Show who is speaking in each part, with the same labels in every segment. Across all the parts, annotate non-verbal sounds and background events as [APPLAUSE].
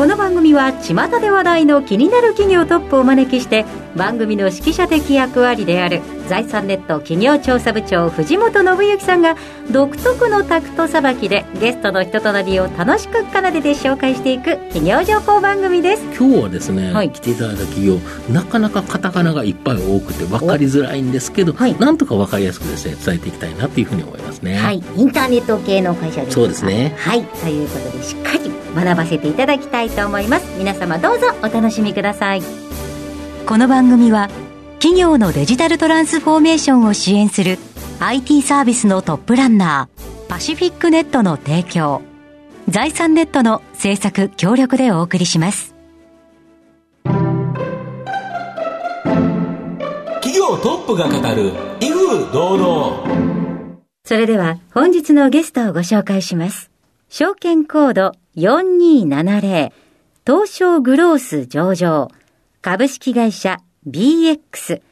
Speaker 1: この番組は巷で話題の気になる企業トップをお招きして番組の指揮者的役割である財産ネット企業調査部長藤本信之さんが独特のタクトさばきでゲストの人となりを楽しく奏でて紹介していく企業情報番組です。
Speaker 2: 今日はですね、はい、来ていただいた企業なかなかカタカナがいっぱい多くて分かりづらいんですけど、はい、なんとか分かりやすくですね伝えていきたいなというふうに思いますね。
Speaker 1: はい。インターネット系の会社です
Speaker 2: そうですね。
Speaker 1: はい。ということでしっかり学ばせていただきたいと思います。皆様どうぞお楽しみください。この番組は企業のデジタルトランスフォーメーションを支援する IT サービスのトップランナーパシフィックネットの提供財産ネットの制作協力でお送りします。
Speaker 3: 企業トップが語る威風堂々。
Speaker 1: それでは本日のゲストをご紹介します。証券コード4270東証グロース上場株式会社 BX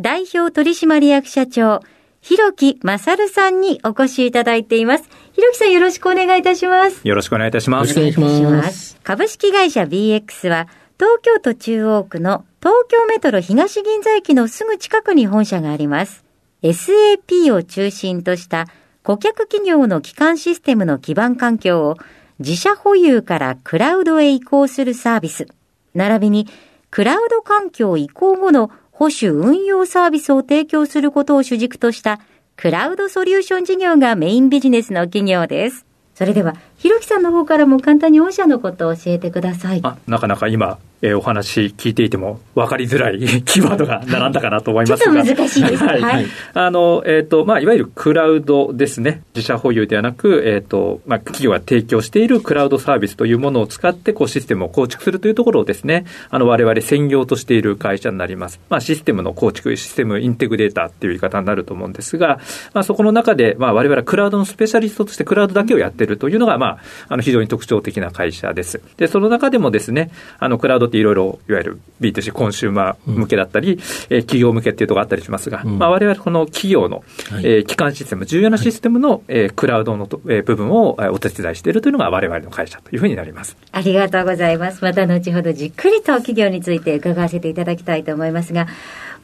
Speaker 1: 代表取締役社長広木勝さんにお越しいただいています。広木さんよろしくお願いいたします。
Speaker 4: よろしくお願いいたします。
Speaker 2: よろしくお願いします。
Speaker 1: 株式会社 BX は東京都中央区の東京メトロ東銀座駅のすぐ近くに本社があります。SAP を中心とした顧客企業の基幹システムの基盤環境を自社保有からクラウドへ移行するサービス、並びにクラウド環境移行後の保守運用サービスを提供することを主軸としたクラウドソリューション事業がメインビジネスの企業です。それでは、ひろきさんの方からも簡単に御社のことを教えてください。
Speaker 4: あなかなか今、えー、お話聞いていても分かりづらい [LAUGHS] キーワードが並んだかなと思いますが。
Speaker 1: ちょっと難しいです。はい。はい、
Speaker 4: あの、えっ、ー、と、まあ、いわゆるクラウドですね。自社保有ではなく、えっ、ー、と、まあ、企業が提供しているクラウドサービスというものを使って、こう、システムを構築するというところをですね、あの、我々専業としている会社になります。まあ、システムの構築、システムインテグレーターっていう言い方になると思うんですが、まあ、そこの中で、まあ、我々はクラウドのスペシャリストとしてクラウドだけをやっているというのが、まあ、あの、非常に特徴的な会社です。で、その中でもですね、あの、クラウドっていろいろ、いわゆるる B2C コンシューマー向けだったり、うん、え企業向けっていうところがあったりしますが、うん、まあ、我々この企業の、はい、えー、基幹システム、重要なシステムの、はい、えー、クラウドのと、えー、部分をお手伝いしているというのが我々の会社というふうになります。
Speaker 1: ありがとうございます。また後ほどじっくりと企業について伺わせていただきたいと思いますが、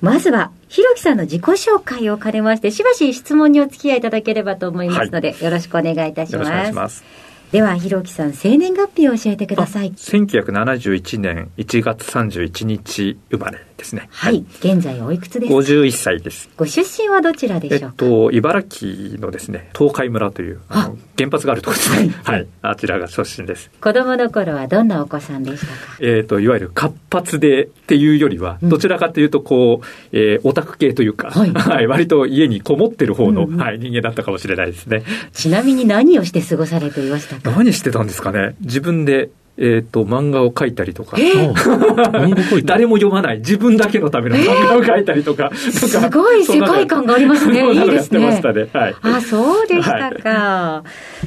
Speaker 1: まずは、ひろきさんの自己紹介を兼ねまして、しばし質問にお付き合いいただければと思いますので、はい、よろしくお願いいたします。では、ひろきさん、生年月日を教えてください。
Speaker 4: 1971年1月31日生まれですね。
Speaker 1: はい。現在おいくつですか
Speaker 4: ?51 歳です。
Speaker 1: ご出身はどちらでしょうか？
Speaker 4: えっと、茨城のですね、東海村という、あの原発があるところですね。はい。あちらが出身です。
Speaker 1: 子供の頃はどんなお子さんでしたか？
Speaker 4: えっと、いわゆる活発でっていうよりは、どちらかというと、こう、えー、オタク系というか、はい、[LAUGHS] はい、割と家にこもってる方の、はい、人間だったかもしれないですね。
Speaker 1: ちなみに何をして過ごされていましたか？
Speaker 4: 何してたんですかね自分でえっ、ー、と、漫画を描いたりとか、えー、誰も読まない、自分だけのための漫画を描いたりとか、えー、
Speaker 1: すごい世界観がありますね。いいですね。
Speaker 4: はい、
Speaker 1: あ、そうでしたか。は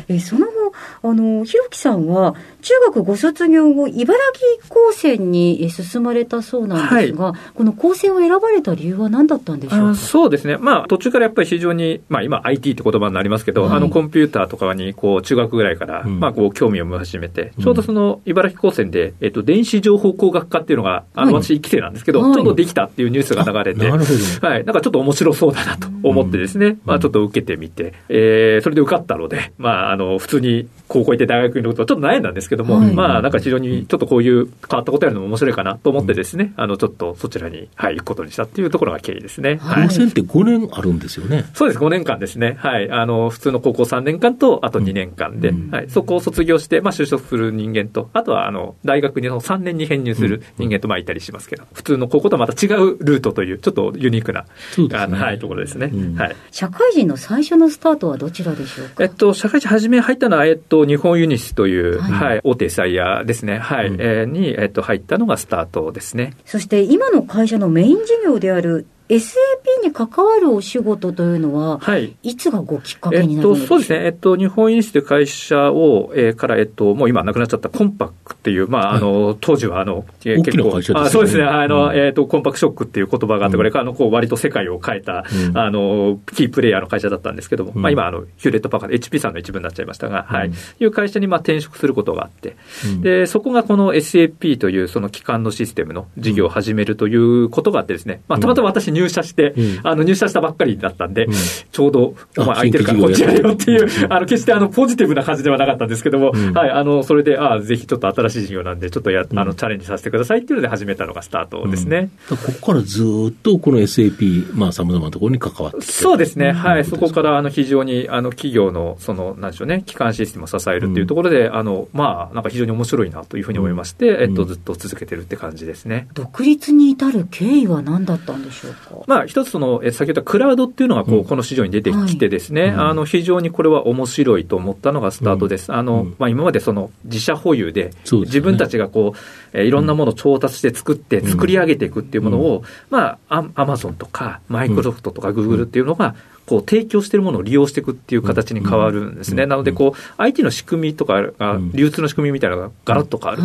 Speaker 1: い、えその後、あの、ひろきさんは、中学ご卒業後、茨城高専に進まれたそうなんですが、はい、この高専を選ばれた理由は何だったんでしょうか？
Speaker 4: そうですね。まあ、途中からやっぱり非常に、まあ、今 IT って言葉になりますけど、はい、あの、コンピューターとかに、こう、中学ぐらいから、うん、まあ、こう、興味を持ち始めて、ちょうどその、茨城高専で、えっと、電子情報工学科っていうのが、あの、私、1期生なんですけど、ちょうどできたっていうニュースが流れて、
Speaker 2: なるほ
Speaker 4: ど。はい。なんかちょっと面白そうだなと思ってですね、うん、まあ、ちょっと受けてみて、えー、それで受かったので、まあ、あの、普通に高校行って大学に行くことはちょっと悩んだんですけども、まあ、なんか非常にちょっとこういう変わったことやるのも面白いかなと思ってですね、あの、ちょっとそちらに、はい、行くことにしたっていうところが経緯ですね。
Speaker 2: はい。って5年あるんですよね。
Speaker 4: そうです、5年間ですね。はい。あの、普通の高校3年間と、あと2年間で、はい。そこを卒業して、まあ、就職する人間と、あとは、あの、大学にその3年に編入する人間と、まあ、いたりしますけど、普通の高校とはまた違うルートという、ちょっとユニークな、あの、はい、ところですね。はい。
Speaker 1: 社会人の最初のスタートはどちらでしょうか？
Speaker 4: えっと、社会人初め入ったのは、えっと、日本ユニスという、はい、大手サイヤですね。はい。えー、に、えっと、入ったのがスタートですね。
Speaker 1: そして今の会社のメイン事業である SAP に関わるお仕事というのは、はい、いつがごきっかけになるんですか、
Speaker 4: えっと、そうですね、えっと、日本飲酒という会社を、えー、から、えっと、もう今なくなっちゃったコンパクっていう、まあ、あの、当時は、あの、
Speaker 2: 結構、ね、あ
Speaker 4: そうですね、あの、うん、えっと、コンパクショックっていう言葉があって、これから、あの、こう、割と世界を変えた、うん、あの、キープレイヤーの会社だったんですけども、うん、まあ、今、あの、ヒューレットパーカー、HP さんの一部になっちゃいましたが、はい、いう会社に、まあ、転職することがあって、で、そこがこの SAP という、その機関のシステムの事業を始めるということがあってですね、まあ、たまたま私入社して、あの、入社したばっかりだったんで、ちょうど、お前空いてるからこっちやれよっていう、あの、決してあの、ポジティブな感じではなかったんですけども、はい、あの、それで、ああ、ぜひちょっと新しい事業なんで、ちょっとや、あの、チャレンジさせてくださいっていうので始めたのがスタートですね。
Speaker 2: ここからずっとこの SAP、まあ、さまざまなところに関わって
Speaker 4: そうですね、はい、そこか。らあの非常にあの企業の、その、なんでしょうね、基幹システムを支えるっていうところで、あの、まあ、なんか非常に面白いなというふうに思いまして、えっと、ずっと続けてるって感じですね。
Speaker 1: 独立に至る経緯は何だったんでしょう？か。
Speaker 4: まあ、一つその、え先ほどクラウドっていうのがこう、この市場に出てきてですね、はい、あの、非常にこれは面白いと思ったのがスタートです。あの、まあ、今までその自社保有で、自分たちがこう、えいろんなものを調達して作って、作り上げていくっていうものを、まあ、アマゾンとか、マイクロソフトとかグーグルっていうのが、こう提供しているものを利用していくっていう形に変わるんですね。なので、こう、IT の仕組みとかが、流通の仕組みみたいなのがガラッと変わる。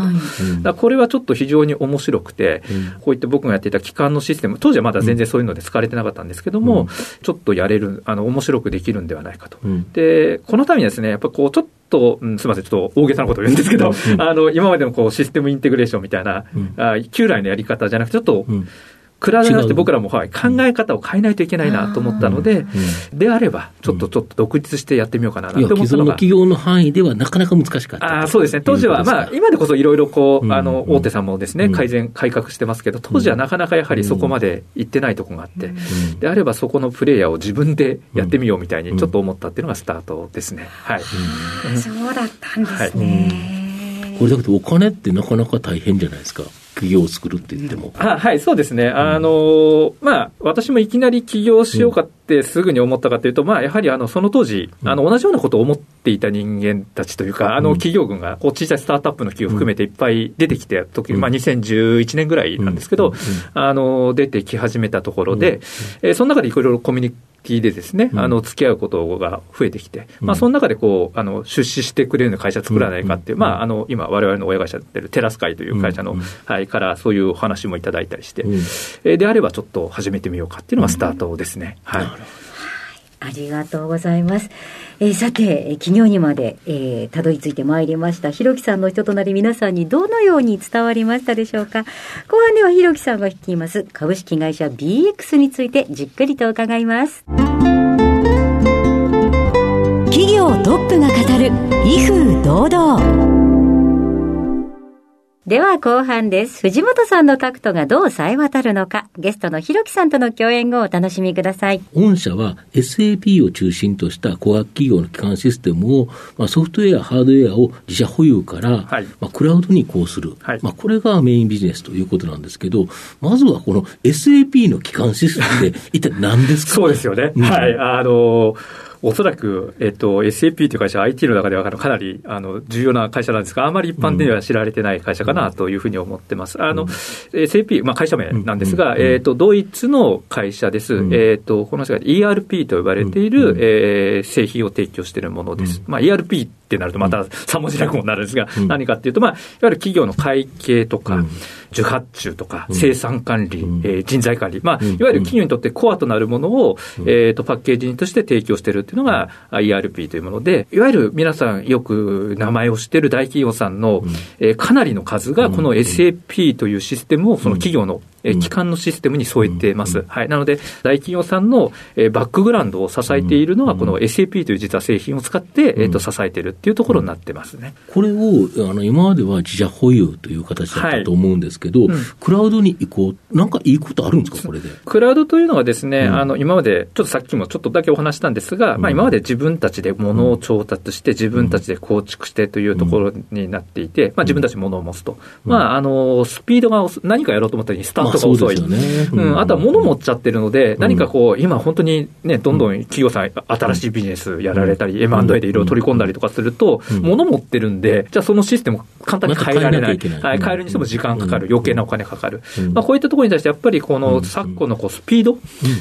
Speaker 4: と。これはちょっと非常に面白くて、こういって僕がやっていた機関のシステム、当時はまだ全然そういうので使われてなかったんですけども、ちょっとやれる、あの、面白くできるんではないかと。で、このためにですね、やっぱこう、ちょっと、うん、すみません、ちょっと大げさなことを言うんですけど、あの、今までのこう、システムインテグレーションみたいな、あ旧来のやり方じゃなくて、ちょっと、比べなくて僕らも、はい、考え方を変えないといけないなと思ったので、であれば、ちょっとちょっと独立してやってみようかなと思ったのが。
Speaker 2: 既存の企業の範囲ではなかなか難しかった。
Speaker 4: あそうですね。当時は、まあ、今でこそいろいろこう、あの、大手さんもですね、改善、改革してますけど、当時はなかなかやはりそこまで行ってないとこがあって、であればそこのプレイヤーを自分でやってみようみたいにちょっと思ったっていうのがスタートですね。はい。
Speaker 1: そうだったんですね。
Speaker 2: これだけどお金ってなかなか大変じゃないですか。企業を作るって言っても。
Speaker 4: あはい、そうですね。あの、まあ、私もいきなり起業しようかってすぐに思ったかというと、まあ、やはりあの、その当時、あの、同じようなことを思っていた人間たちというか、あの、企業群が、こう、小さいスタートアップの企業含めていっぱい出てきて時、まあ、2011年ぐらいなんですけど、あの、出てき始めたところで、えその中でいろいろコミュニでですね、あの、付き合うことが増えてきて、まあ、その中でこう、あの、出資してくれる会社作らないかっていう、まあ、あの、今、われわれの親会社やってるテラス会という会社の、はい、からそういうお話もいただいたりして、えであればちょっと始めてみようかっていうのがスタートですね。はい。
Speaker 1: ありがとうございます。えー、さて、企業にまで、えー、たどり着いてまいりました。ひろきさんの人となり皆さんにどのように伝わりましたでしょうか？後半ではひろきさんが率います株式会社 BX についてじっくりと伺います。企業トップが語る威風堂々。では後半です。藤本さんのタクトがどう冴え渡るのか、ゲストのひろきさんとの共演後お楽しみください。
Speaker 2: 御社は SAP を中心とした顧客企業の基幹システムを、まあ、ソフトウェア、ハードウェアを自社保有から、はい、まあ、クラウドに移行する、はい、まあ、これがメインビジネスということなんですけど、まずはこの SAP の基幹システムで [LAUGHS] 一体何ですか？
Speaker 4: そうですよね。うん、はい。あのーおそらく、えっと、SAP という会社は IT の中ではかなりあの重要な会社なんですが、あまり一般的には知られてない会社かなというふうに思ってます。あの、SAP、まあ、会社名なんですが、えっと、ドイツの会社です。えっと、この社会 ERP と呼ばれている、えー、製品を提供しているものです。まあ、ERP ってなるとまた3文字落語になるんですが、何かっていうと、まあ、いわゆる企業の会計とか、受発注とか、生産管理、えー、人材管理、まあ、いわゆる企業にとってコアとなるものを、えっと、パッケージとして提供しているっていうのが ERP というもので、いわゆる皆さんよく名前を知っている大企業さんの、えー、かなりの数が、この SAP というシステムをその企業のえ基幹のシステムに添えてます。はい。なので、大企業さんの、えバックグラウンドを支えているのは、この SAP という実は製品を使って、えっ、と、支えているっていうところになってますね。
Speaker 2: これを、あの、今までは自社保有という形だったと思うんですけど、はい。うん、クラウドに移行、なんかいいことあるんですか、これで。
Speaker 4: クラウドというのはですね、うん、あの、今まで、ちょっとさっきもちょっとだけお話したんですが、うん、まあ、今まで自分たちで物を調達して、自分たちで構築してというところになっていて、まあ、自分たち物を持つと。まあ、あの、スピードが何かやろうと思った時にスタートが遅い。まあうん、あとは物持っちゃってるので、何かこう、今本当にね、どんどん企業さん、新しいビジネスやられたり、M&A でいろいろ取り込んだりとかすると、物持ってるんで、じゃあそのシステム簡単に変えられない。はい、変えるにしても時間かかる、余計なお金かかる。まあ、こういったところに対して、やっぱりこの昨今のこうスピードっ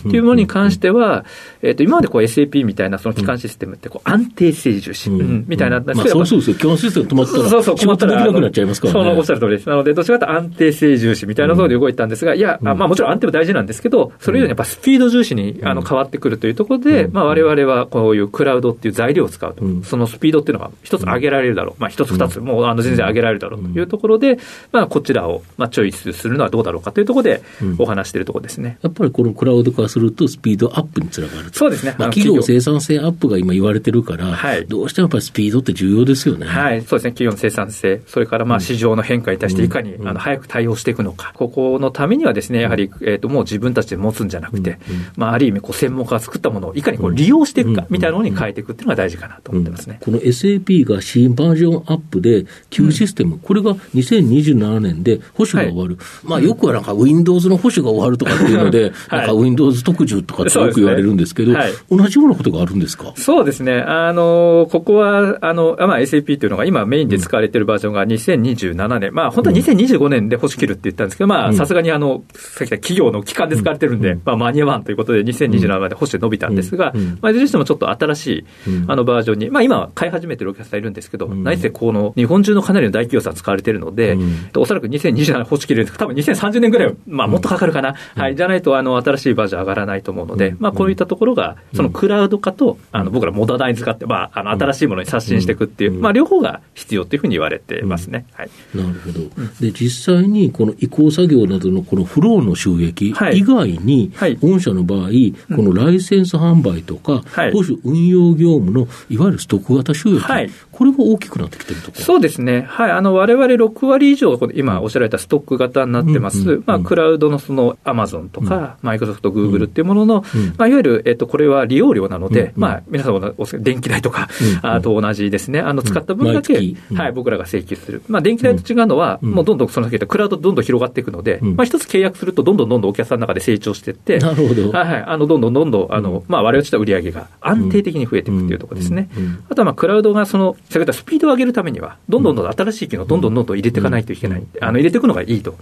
Speaker 4: ていうものに関しては、えっと、今までこう SAP みたいなその基幹システムってこう安定性重視、みたいな。
Speaker 2: ん。ですけど、まあ、そうそうですよ。基幹システム止まったら、そうそう、止まったら、なくなっちゃいますから、
Speaker 4: ね、そのおっしゃる通りです。なので、どちらかと安定性重視みたいなところで動いたんですが、いや、まあもちろん安定も大事なんですけど、それ以上にやっぱスピード重視にあの変わってくるというところで、まあ我々はこういうクラウドっていう材料を使うと、そのスピードっていうのが一つ上げられるだろう。まあ一つ二つ、もうあの全然上げられるだろうというところで、まあこちらをまあチョイスするのはどうだろうかというところでお話しているところですね。
Speaker 2: やっぱりこのクラウド化するとスピードアップにつながる
Speaker 4: そうですね。
Speaker 2: まあ企業生産性アップが今言われてるから、はい、どうしてもやっぱりスピードって重要ですよね。
Speaker 4: はい、そうですね。企業の生産性、それからまあ市場の変化に対していかに、あの早く対応していくのか、ここのためにはですね、やはり、えー、ともう自分たちで持つんじゃなくて、まあ、ある意味こう専門家が作ったものをいかにこう利用していくかみたいなものに変えていくっていうのが大事かなと思ってますね、
Speaker 2: この SAP が新バージョンアップで、旧システム、これが2027年で保守が終わる、まあ、よくはなんか Windows の保守が終わるとかっていうので、[LAUGHS] なんか Windows 特需とかってよく言われるんですけど、同じようなことがあるんですか？
Speaker 4: そうですね、あのここはあの、まあ、SAP というのが今、メインで使われているバージョンが2027年、まあ、本当は2025年で保守切るって言ったんですけど、まあ、さすがにあの、さっき言った企業の機関で使われてるんで、まあ、間に合わんということで、2027年まで保守伸びたんですが、まあ、いずれにしてもちょっと新しいあのバージョンに、まあ、今は買い始めてるお客さんいるんですけど、何せこの日本中のかなりの大企業さん使われてるので、おそらく2027年保守切れる多分2030年ぐらい、まあ、もっとかかるかな、はい、じゃないとあの新しいバージョン上がらないと思うので、まあ、こういったところが、そのクラウド化と、あの僕らモダナイズ化って、まあ、あの新しいものに刷新していくっていう、まあ、両方が必要というふうに言われてますね。はい、
Speaker 2: なるほど。で、実際にこの移行作業などのこのフローの収益以外に、御社の場合、このライセンス販売とか、保守運用業務のいわゆるストック型収益、これが大きくなってきてると
Speaker 4: そうですね、はい、あのわれ6割以上、今おっしゃられたストック型になってます、まあ、クラウドのそのアマゾンとか、マイクロソフト、グーグルっていうものの、まあ、いわゆる、えっと、これは利用料なので、まあ、皆さんも電気代とか、あと同じですね、あの使った分だけ、はい、僕らが請求する、まあ、電気代と違うのは、もうどんどんその先クラウドどんどん広がっていくので、まあ、一つ契約すると、どんどんどんどんお客さんの中で成長していって、
Speaker 2: なるほど。
Speaker 4: はいはい、あのどんどんどんどん、あのまあ、我々としては売り上げが安定的に増えていくっていうところですね。あとはまあクラウドがその、先ほどスピードを上げるためには、どんどんどんどん新しい機能をどんどんどんどん入れていかないといけない、あの入れていくのがいいと、こ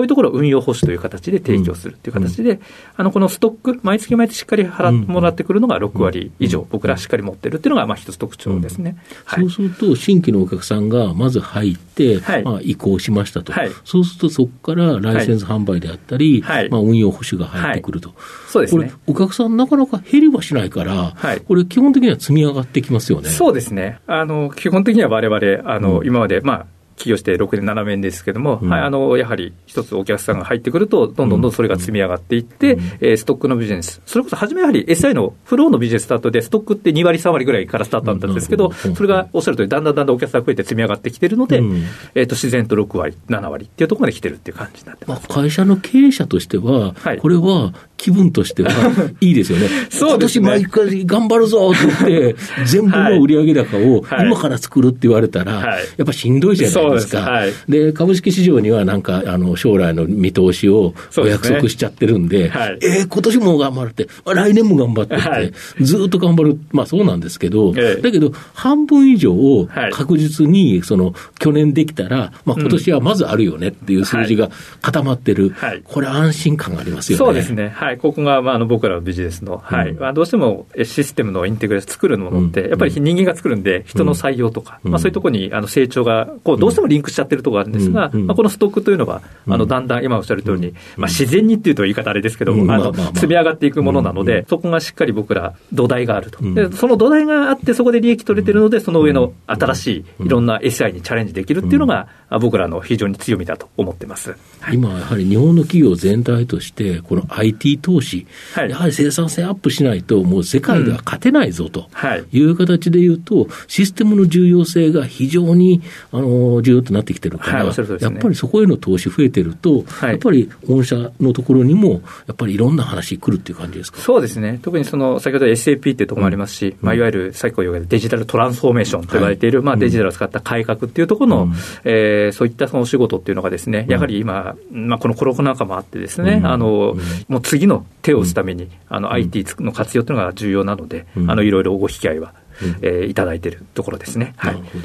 Speaker 4: ういうところを運用保守という形で提供するという形で、あのこのストック、毎月毎月しっかり払ってもらってくるのが6割以上、僕らしっかり持ってるっていうのがまあ一つ特徴ですね、
Speaker 2: そうすると、新規のお客さんがまず入って、まあ、移行しましたと、そうするとそこからライセンス販売であったり、まあ、運用保守が入ってくると、
Speaker 4: そうですね、
Speaker 2: これ、お客さん、なかなか減りはしないから、これ、基本的には積み上がってきますよね。
Speaker 4: そうですね。あの基本的にはわれわれ、今まで、まあ、起業して6年、7年ですけれども、うん、はい、あのやはり一つお客さんが入ってくると、どんどんどんそれが積み上がっていって、うん、えー、ストックのビジネス、それこそ初めやはり SI のフローのビジネススタートで、ストックって2割、3割ぐらいからスタートだったんですけど、それがおっしゃるとおり、だんだんだんだんお客さんが増えて積み上がってきてるので、うん、えーと、自然と6割、7割っていうところまで来てるっていう感じになってます、
Speaker 2: まあ、会社の経営者としては、はい、これは気分としては [LAUGHS] いいですよね。そうですね。今年毎回頑張るぞって言って、全部の売上高を今から作るって言われたら、やっぱしんどいじゃないですか。はい、で株式市場にはなんか、あの、将来の見通しをお約束しちゃってるんで、でねはい、えー、今年も頑張るって、来年も頑張ってって、はい、ずっと頑張る。まあそうなんですけど、ええ、だけど、半分以上を確実に、その、去年できたら、まあ今年はまずあるよねっていう数字が固まってる。はい、これ安心感がありますよね。
Speaker 4: そうですね。はい。ここが、まあ、あの僕らのビジネスの、はい、うん、どうしてもシステムのインテグレーション作るものって、やっぱり人間が作るんで、人の採用とか、まあ、そういうところにあの成長がこうどうしてもリンクしちゃってるところがあるんですが、まあ、このストックというのは、あのだんだん今おっしゃる通りに、まあ、自然にっていうと言い方あれですけど、あの積み上がっていくものなので、そこがしっかり僕ら土台があると、でその土台があって、そこで利益取れてるので、その上の新しいいろんな SI にチャレンジできるっていうのが、僕らの非常に強みだと思ってます、
Speaker 2: はい、今、やはり日本の企業全体として、この IT 投資、はい、やはり生産性アップしないと、もう世界では勝てないぞとい。う形でいうと、システムの重要性が非常にあの重要となってきてるから、はいね、やっぱりそこへの投資増えてると、やっぱり御社のところにも、やっぱりいろんな話来るっていう感じですか？
Speaker 4: そうですね、特にその先ほど SAP っていうところもありますし、うん、まあ、いわゆる先ほど言われたデジタルトランスフォーメーションと言われている、まあ、デジタルを使った改革っていうところの、うん、えー、そういったそのお仕事っていうのがですね、やはり今、まあ、このコロナ禍もあってですね、あのもう次の手を打つために、あの IT の活用というのが重要なので、あのいろいろご引き合いは、えー、いただいているところですね。
Speaker 2: はい、なるほど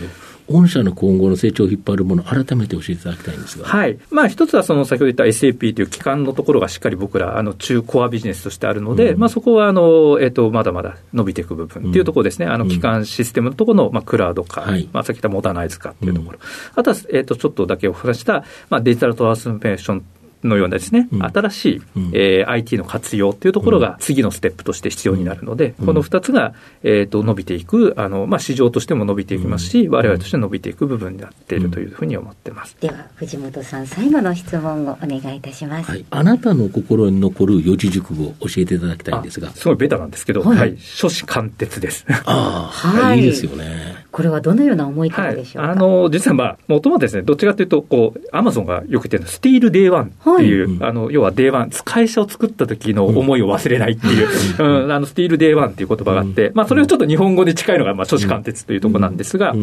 Speaker 2: 御社の今後の成長を引っ張るもの、改めて教えていただきたいんですが。
Speaker 4: はい。まあ、一つはその先ほど言った SAP という機関のところがしっかり僕ら、あの、中コアビジネスとしてあるので、うん、まあ、そこは、あの、えっ、ー、と、まだまだ伸びていく部分っていうところですね。うん、あの、機関システムのところの、まあ、クラウド化、はい、まあ、さっき言ったモダナイズ化っていうところ。あとは、えっ、ー、と、ちょっとだけお話した、まあ、デジタルトランスフォーメーションのようなですね、うん、新しい、うん、えー、IT の活用っていうところが次のステップとして必要になるので、うん、この2つが、えーと、伸びていく、あのまあ、市場としても伸びていきますし、われわれとして伸びていく部分になっているというふうに思ってます。
Speaker 1: では、藤本さん、最後の質問をお願いいたします。
Speaker 2: はい、あなたの心に残る四字熟語を教えていただきたいんですが。
Speaker 4: すごいベタなんですけど、はい、はい、貫徹です。
Speaker 2: ああ、はい、いいですよね。
Speaker 1: これはどのような思いからでしょう
Speaker 4: はい、あの実はまあ、もともとですね、どっちかというと、こう、アマゾンがよく言ってるのは、 Still Day One っていう、はい、あの、要は Day One、会社を作った時の思いを忘れないっていう、うん、あの、 Still Day One っていう言葉があって、まあ、それをちょっと日本語で近いのが、まあ、初志貫徹というところなんですが、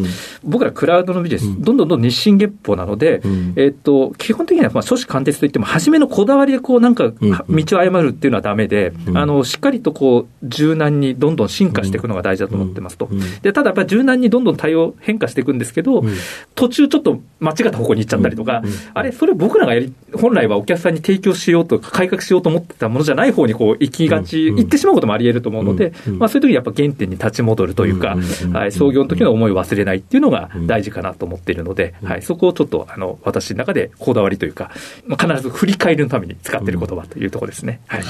Speaker 4: 僕らクラウドのビジネス、どんどんどん日進月歩なので、えっと、基本的には、まあ、初志貫徹といっても、初めのこだわりでこう、なんか、道を誤るっていうのはダメで、あの、しっかりとこう、柔軟にどんどん進化していくのが大事だと思ってますと。で、ただやっぱり柔軟にどんどん対応、変変化していくんですけど、うん、途中ちょっと間違った方向に行っちゃったりとか、うん。うん、あれ、それ僕らがやり、本来はお客さんに提供しようとか、改革しようと思ってたものじゃない方にこう行きがち、行ってしまうこともあり得ると思うので、まあ、そういう時にやっぱ原点に立ち戻るというか、はい、創業の時の思いを忘れないっていうのが大事かなと思っているので、はい、そこをちょっとあの私の中でこだわりというか、まあ、必ず振り返りのために使っている言葉というところですね。はい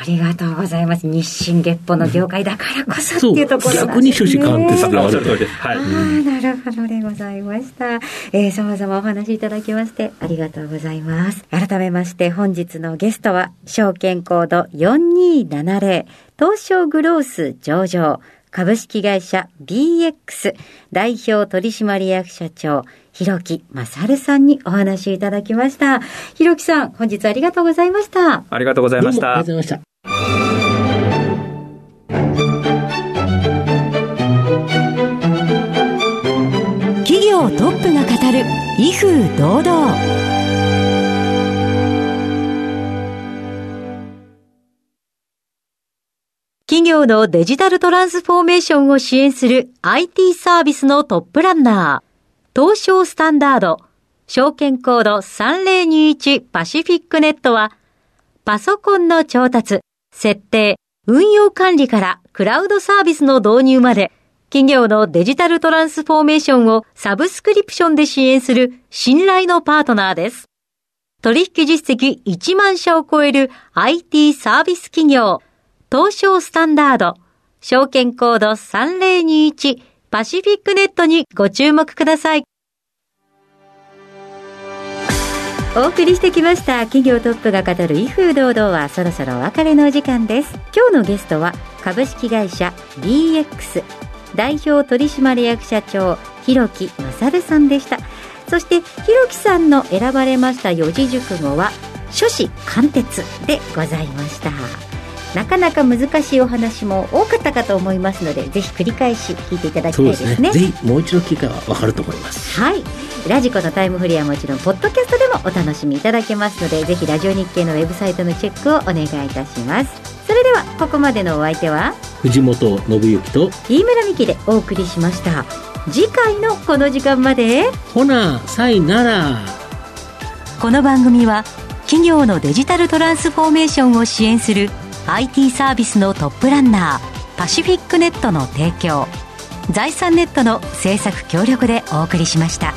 Speaker 1: ありがとうございます。日進月歩の業界だからこそっていうところね。逆
Speaker 2: に趣旨貫徹がある
Speaker 1: と。はい。あなるほどでございました。えー、様々お話いただきましてありがとうございます。改めまして本日のゲストは、証券コード4270、東証グロース上場、株式会社 BX 代表取締役社長、広木勝さんにお話いただきました。広木さん、本日ありがとうございました。
Speaker 4: ありがとうございました。
Speaker 2: ありがとうございました。
Speaker 1: 企業トップが語る威風堂々企業のデジタルトランスフォーメーションを支援する IT サービスのトップランナー東証スタンダード、証券コード3021パシフィックネットは、パソコンの調達、設定、運用管理からクラウドサービスの導入まで、企業のデジタルトランスフォーメーションをサブスクリプションで支援する信頼のパートナーです。取引実績1万社を超える IT サービス企業、東証スタンダード、証券コード3021パシフィックネットにご注目ください。お送りしてきました。企業トップが語る威風堂々はそろそろお別れのお時間です。今日のゲストは株式会社 DX 代表取締役社長広木勝さんでした。そして広木さんの選ばれました四字熟語は諸子貫徹でございました。なかなか難しいお話も多かったかと思いますのでぜひ繰り返し聞いていただきたいですね、ね、
Speaker 2: ぜひもう一度聞いたら分かると思います。
Speaker 1: はい。ラジコのタイムフリーはもちろんポッドキャストでもお楽しみいただけますのでぜひラジオ日経のウェブサイトのチェックをお願いいたします。それではここまでのお相手は？
Speaker 2: 藤本信之と
Speaker 1: 飯村美希でお送りしました。次回のこの時間まで？
Speaker 2: ほなさいなら。
Speaker 1: この番組は企業のデジタルトランスフォーメーションを支援する IT サービスのトップランナーパシフィックネットの提供財産ネットの制作協力でお送りしました。